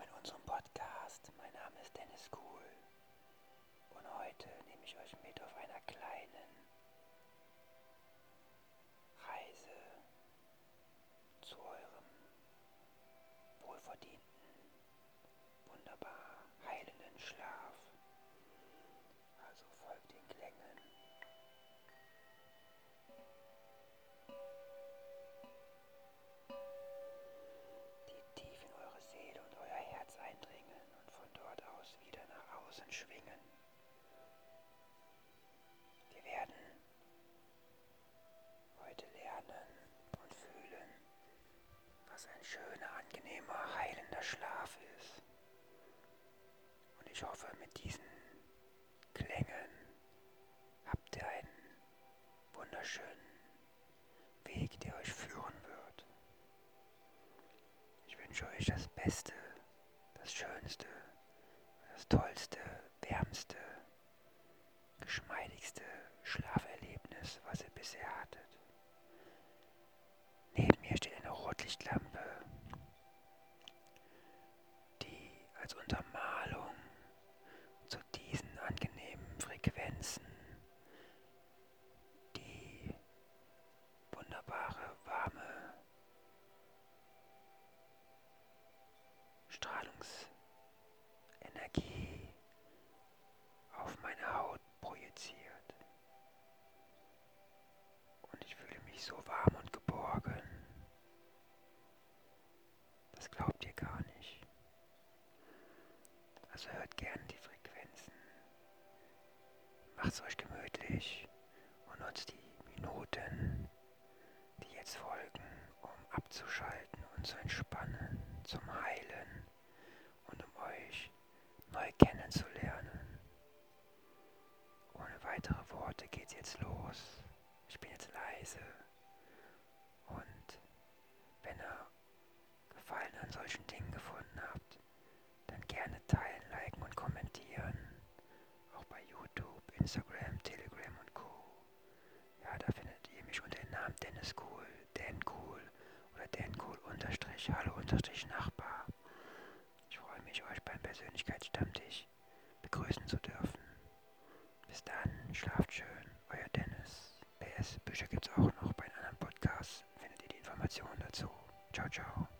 willkommen in unserem Podcast. Mein Name ist Dennis Kuhl und heute nehme ich euch mit auf einer kleinen Reise zu eurem wohlverdienten, wunderbar schwingen. Wir werden heute lernen und fühlen, was ein schöner, angenehmer, heilender Schlaf ist. Und ich hoffe, mit diesen Klängen habt ihr einen wunderschönen Weg, der euch führen wird. Ich wünsche euch das Beste, das Schönste, das Tollste, Wärmste, geschmeidigste Schlaferlebnis, was ihr bisher hattet. Neben mir steht eine Rotlichtlampe, die als Untermalung zu diesen angenehmen Frequenzen die wunderbare, warme Strahlungsenergie auf meine Haut projiziert. Und ich fühle mich so warm und geborgen. Das glaubt ihr gar nicht. Also hört gern die Frequenzen. Macht's euch gemütlich und nutzt die Minuten, die jetzt folgen, um abzuschalten und zu entspannen, zum Heilen und um euch neu kennenzulernen. Ohne weitere Worte geht's jetzt los. Ich bin jetzt leise und wenn ihr Gefallen an solchen Dingen gefunden habt, dann gerne teilen, liken und kommentieren. Auch bei YouTube, Instagram, Telegram und Co. Ja, da findet ihr mich unter dem Namen Dennis Cool, Dan Cool oder Dan Cool unterstrich Hallo unterstrich Nachbar. Ich freue mich, euch beim Persönlichkeitsstammtisch begrüßen zu dürfen. Bis dann, schlaft schön, euer Dennis. PS, Bücher gibt's auch noch bei anderen Podcasts. Findet ihr die Informationen dazu. Ciao, ciao.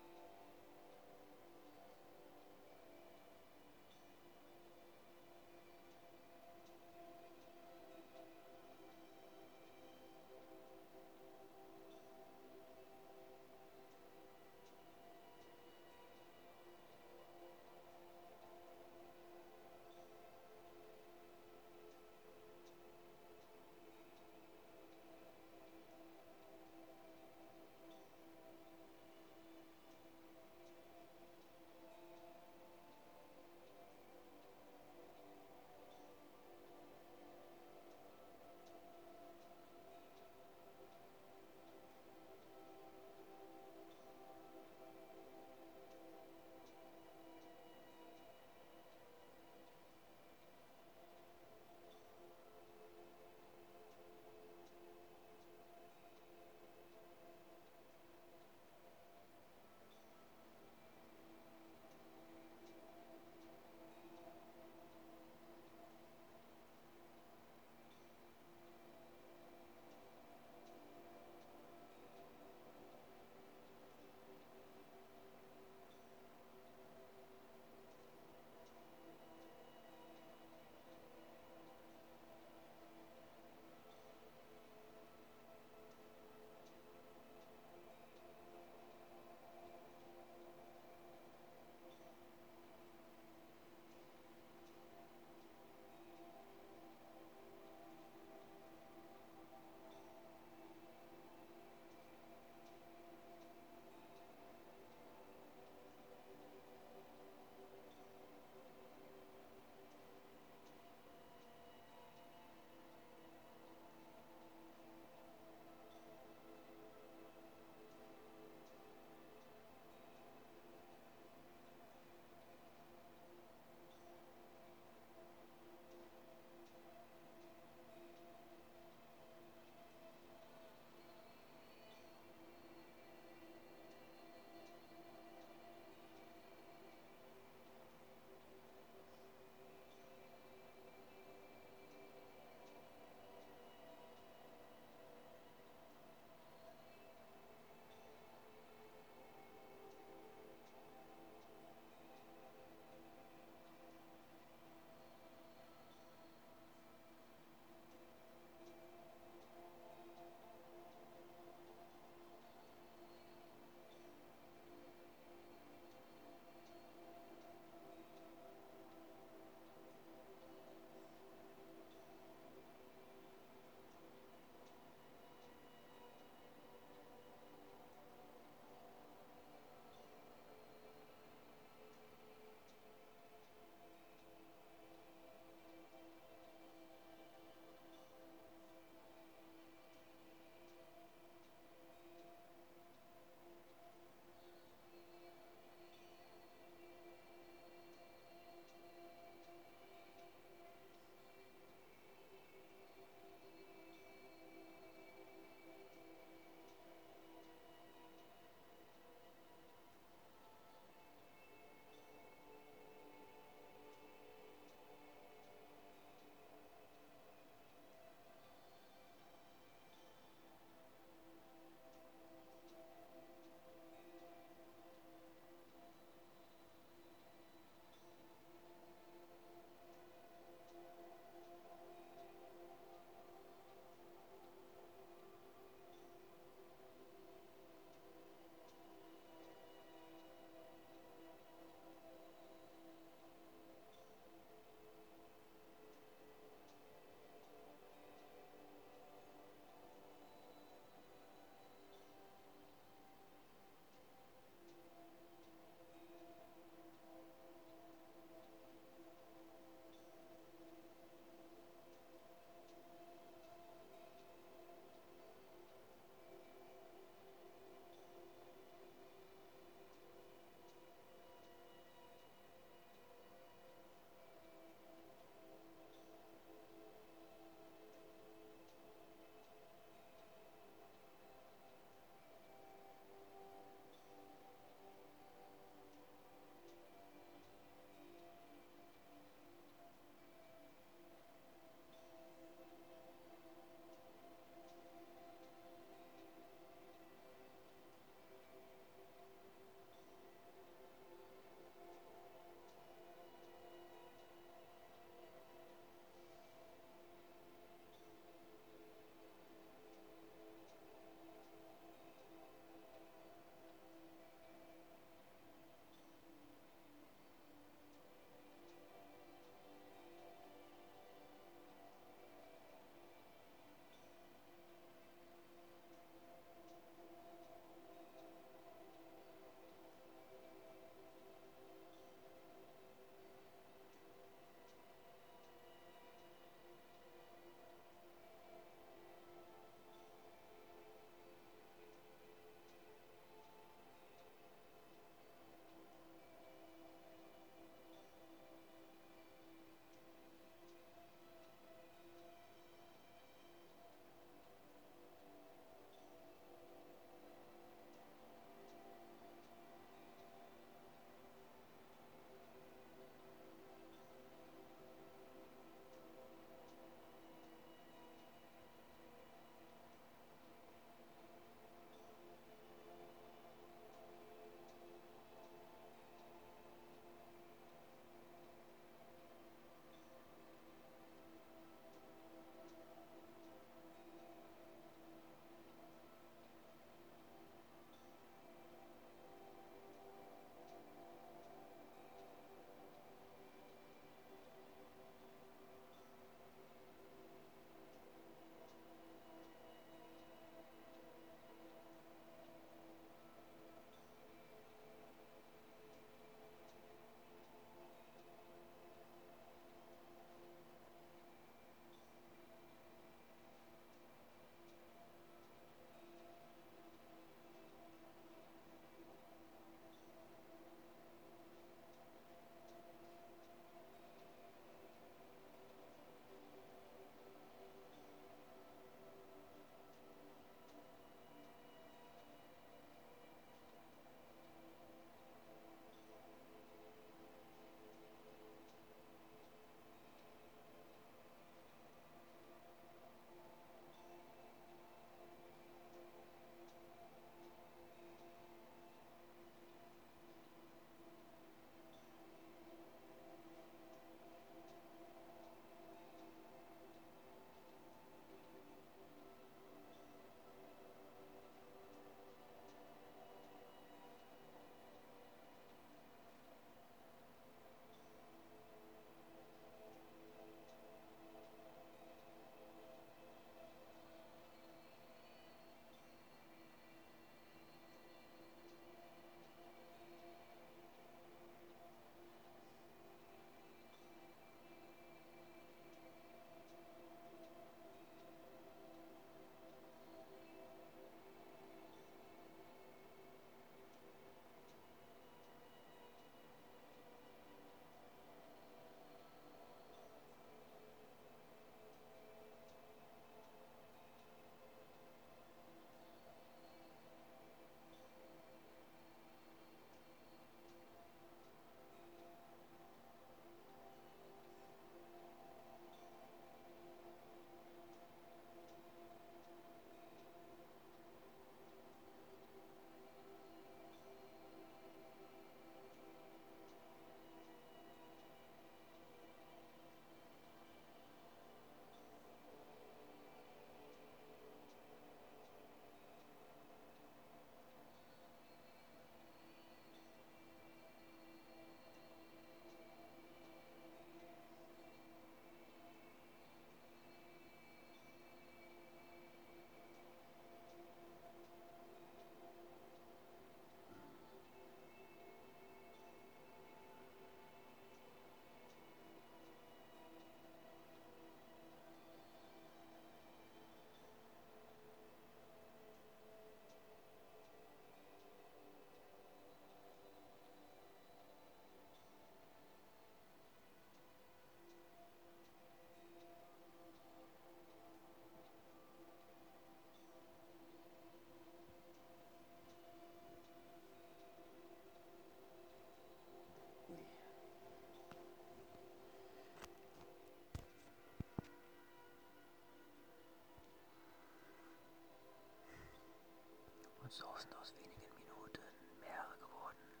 So sind aus wenigen Minuten mehrere geworden.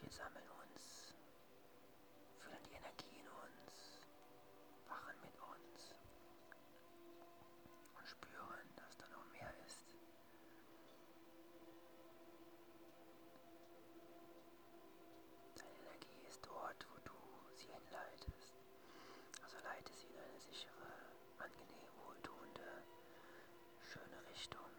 Wir sammeln uns, fühlen die Energie in uns, wachen mit uns und spüren, dass da noch mehr ist. Deine Energie ist dort, wo du sie hinleitest. Also leite sie in eine sichere, angenehm wohltuende, schöne Richtung.